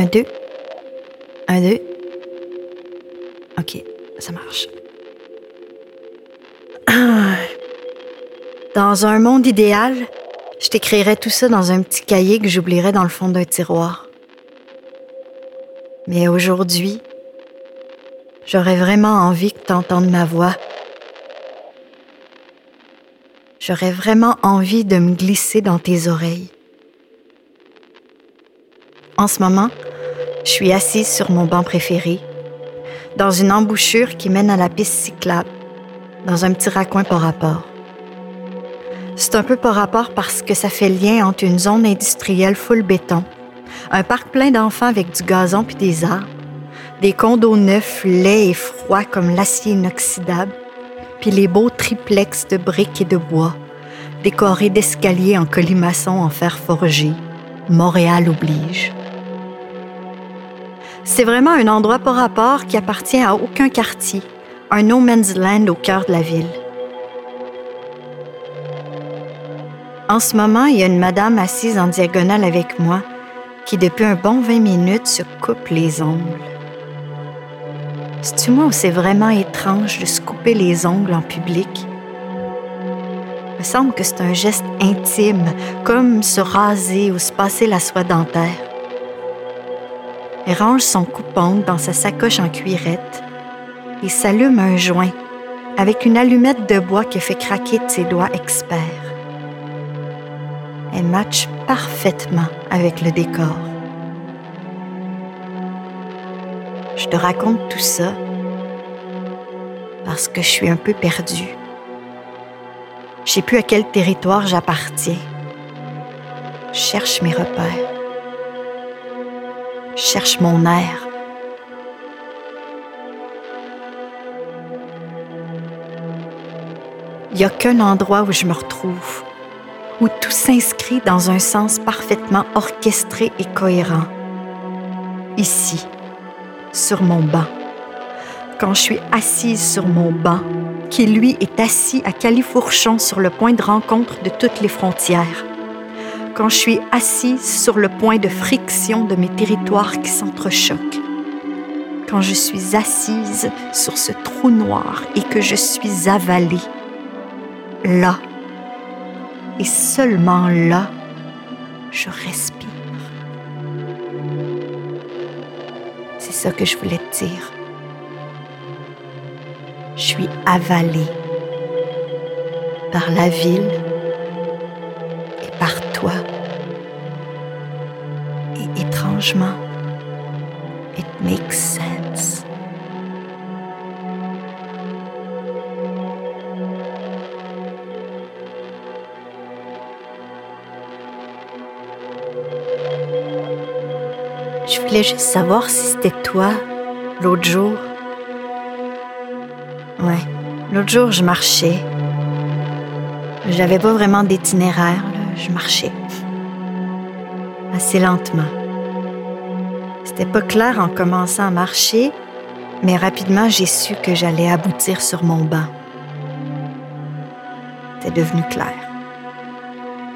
Un, deux. Un, deux. OK, ça marche. Dans un monde idéal, je t'écrirais tout ça dans un petit cahier que j'oublierais dans le fond d'un tiroir. Mais aujourd'hui, j'aurais vraiment envie que t'entendes ma voix. J'aurais vraiment envie de me glisser dans tes oreilles. En ce moment, je suis assise sur mon banc préféré, dans une embouchure qui mène à la piste cyclable, dans un petit raccoin par rapport. C'est un peu par rapport parce que ça fait lien entre une zone industrielle full béton, un parc plein d'enfants avec du gazon puis des arbres, des condos neufs, laids et froids comme l'acier inoxydable, puis les beaux triplex de briques et de bois, décorés d'escaliers en colimaçon en fer forgé. Montréal oblige. C'est vraiment un endroit par rapport qui appartient à aucun quartier, un no man's land au cœur de la ville. En ce moment, il y a une madame assise en diagonale avec moi qui, depuis un bon 20 minutes, se coupe les ongles. C'est-tu moi où c'est vraiment étrange de se couper les ongles en public? Il me semble que c'est un geste intime, comme se raser ou se passer la soie dentaire. Elle range son coupe-ongle dans sa sacoche en cuirette et s'allume un joint avec une allumette de bois qui fait craquer de ses doigts experts elle match parfaitement avec le décor. Je te raconte tout ça parce que je suis un peu perdue. Je sais plus à quel territoire j'appartiens. Cherche mes repères. Cherche mon air. Il n'y a qu'un endroit où je me retrouve où tout s'inscrit dans un sens parfaitement orchestré et cohérent. Ici, sur mon banc. Quand je suis assise sur mon banc, qui lui est assis à califourchon sur le point de rencontre de toutes les frontières. Quand je suis assise sur le point de friction de mes territoires qui s'entrechoquent. Quand je suis assise sur ce trou noir et que je suis avalée. Là, et seulement là, je respire. C'est ça que je voulais te dire. Je suis avalée par la ville Étrangement, it makes sense. Je voulais juste savoir si c'était toi l'autre jour. Ouais, l'autre jour, je marchais. J'avais pas vraiment d'itinéraire, je marchais. Assez lentement. C'était pas clair en commençant à marcher, mais rapidement, j'ai su que j'allais aboutir sur mon banc. C'était devenu clair.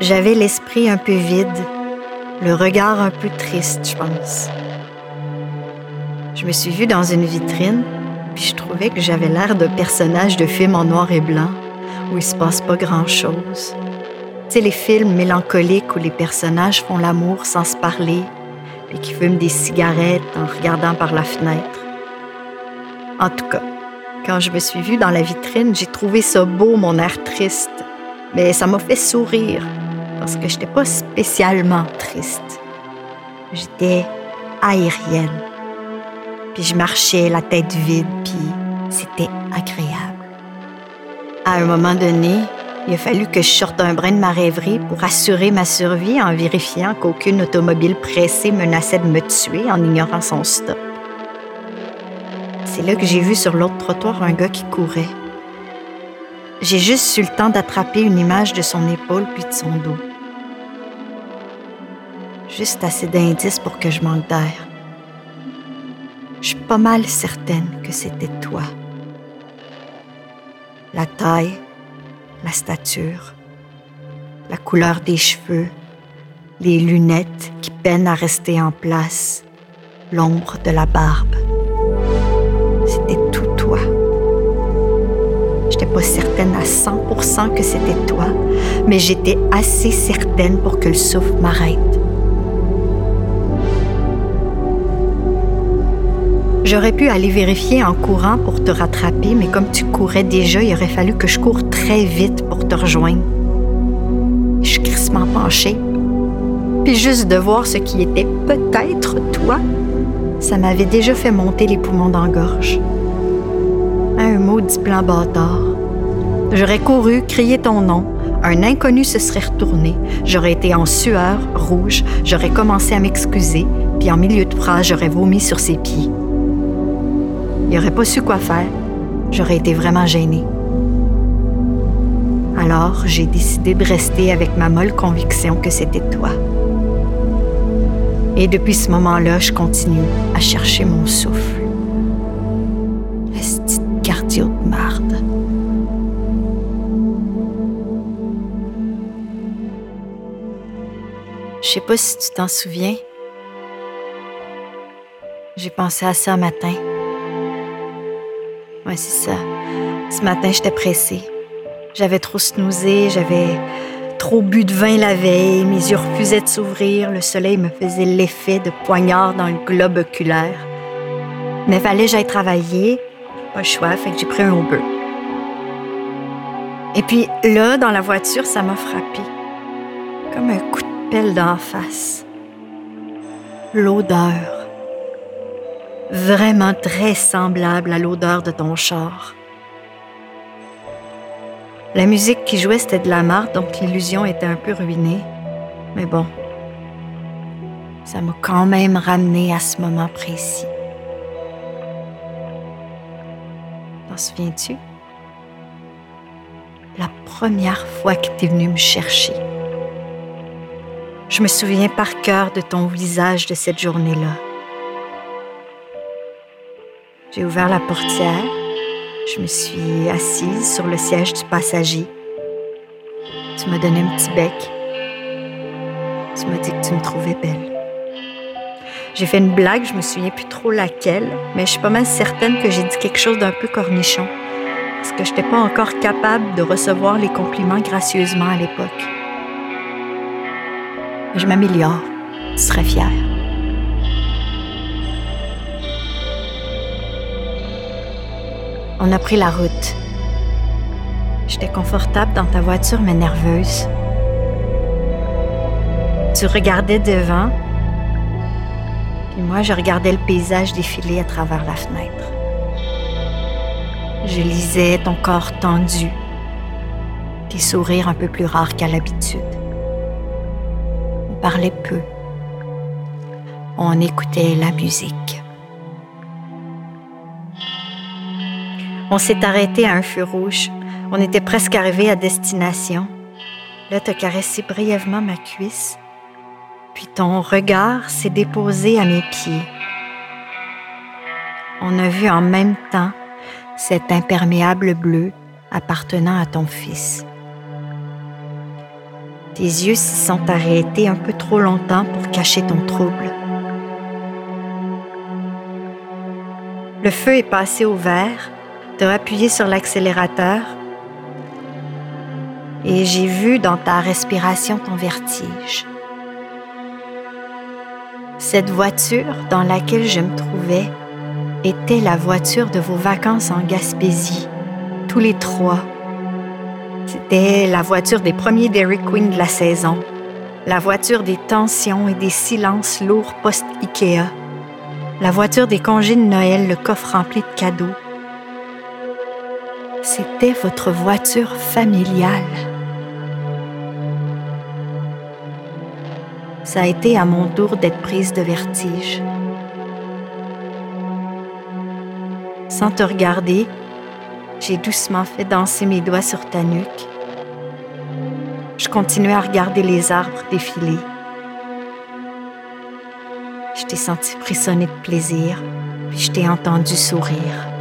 J'avais l'esprit un peu vide le regard un peu triste, je pense. Je me suis vue dans une vitrine, puis je trouvais que j'avais l'air d'un personnage de film en noir et blanc, où il se passe pas grand-chose. Les films mélancoliques où les personnages font l'amour sans se parler, puis qui fument des cigarettes en regardant par la fenêtre. En tout cas, quand je me suis vue dans la vitrine, j'ai trouvé ça beau, mon air triste. Mais ça m'a fait sourire, parce que je n'étais pas spécialement triste. J'étais aérienne. Puis je marchais la tête vide, puis c'était agréable. À un moment donné, il a fallu que je sorte un brin de ma rêverie pour assurer ma survie en vérifiant qu'aucune automobile pressée menaçait de me tuer en ignorant son stop. C'est là que j'ai vu sur l'autre trottoir un gars qui courait. J'ai juste eu le temps d'attraper une image de son épaule puis de son dos juste assez d'indices pour que je manque d'air. Je suis pas mal certaine que c'était toi. La taille, la stature, la couleur des cheveux, les lunettes qui peinent à rester en place, l'ombre de la barbe. C'était tout toi. J'étais pas certaine à 100% que c'était toi, mais j'étais assez certaine pour que le souffle m'arrête. J'aurais pu aller vérifier en courant pour te rattraper, mais comme tu courais déjà, il aurait fallu que je cours très vite pour te rejoindre. Je suis crissement penchée. Puis juste de voir ce qui était peut-être toi, ça m'avait déjà fait monter les poumons d'engorge. Un maudit plan bâtard. J'aurais couru, crié ton nom, un inconnu se serait retourné, j'aurais été en sueur, rouge, j'aurais commencé à m'excuser, puis en milieu de phrase, j'aurais vomi sur ses pieds. Il n'aurait pas su quoi faire. J'aurais été vraiment gênée. Alors, j'ai décidé de rester avec ma molle conviction que c'était toi. Et depuis ce moment-là, je continue à chercher mon souffle. Est-ce cardio de marde. Je sais pas si tu t'en souviens. J'ai pensé à ça un matin. C'est ça. Ce matin, j'étais pressée. J'avais trop snoozé, j'avais trop bu de vin la veille, mes yeux refusaient de s'ouvrir, le soleil me faisait l'effet de poignard dans le globe oculaire. Mais fallait j'aille travailler, pas le choix, fait que j'ai pris un Uber. Et puis là, dans la voiture, ça m'a frappé. Comme un coup de pelle d'en face. L'odeur vraiment très semblable à l'odeur de ton char. La musique qui jouait, c'était de la marde, donc l'illusion était un peu ruinée. Mais bon, ça m'a quand même ramené à ce moment précis. T'en souviens-tu? La première fois que tu es venu me chercher. Je me souviens par cœur de ton visage de cette journée-là. J'ai ouvert la portière. Je me suis assise sur le siège du passager. Tu m'as donné un petit bec. Tu m'as dit que tu me trouvais belle. J'ai fait une blague, je me souviens plus trop laquelle, mais je suis pas mal certaine que j'ai dit quelque chose d'un peu cornichon, parce que je n'étais pas encore capable de recevoir les compliments gracieusement à l'époque. Je m'améliore, tu serais fière. On a pris la route. J'étais confortable dans ta voiture, mais nerveuse. Tu regardais devant, puis moi, je regardais le paysage défiler à travers la fenêtre. Je lisais ton corps tendu, tes sourires un peu plus rares qu'à l'habitude. On parlait peu. On écoutait la musique. On s'est arrêté à un feu rouge. On était presque arrivé à destination. Là, tu as caressé brièvement ma cuisse, puis ton regard s'est déposé à mes pieds. On a vu en même temps cet imperméable bleu appartenant à ton fils. Tes yeux s'y sont arrêtés un peu trop longtemps pour cacher ton trouble. Le feu est passé au vert de appuyer sur l'accélérateur et j'ai vu dans ta respiration ton vertige. Cette voiture dans laquelle je me trouvais était la voiture de vos vacances en Gaspésie, tous les trois. C'était la voiture des premiers Dairy Queen de la saison, la voiture des tensions et des silences lourds post-IKEA, la voiture des congés de Noël, le coffre rempli de cadeaux, c'était votre voiture familiale. Ça a été à mon tour d'être prise de vertige. Sans te regarder, j'ai doucement fait danser mes doigts sur ta nuque. Je continuais à regarder les arbres défiler. Je t'ai senti frissonner de plaisir, puis je t'ai entendu sourire.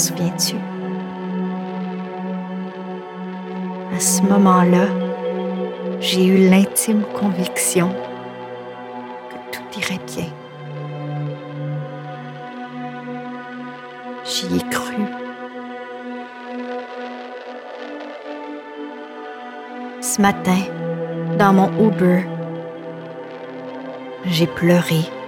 Souviens-tu? À ce moment-là, j'ai eu l'intime conviction que irait bien. J'y ai cru. Ce matin, dans mon Uber, j'ai pleuré.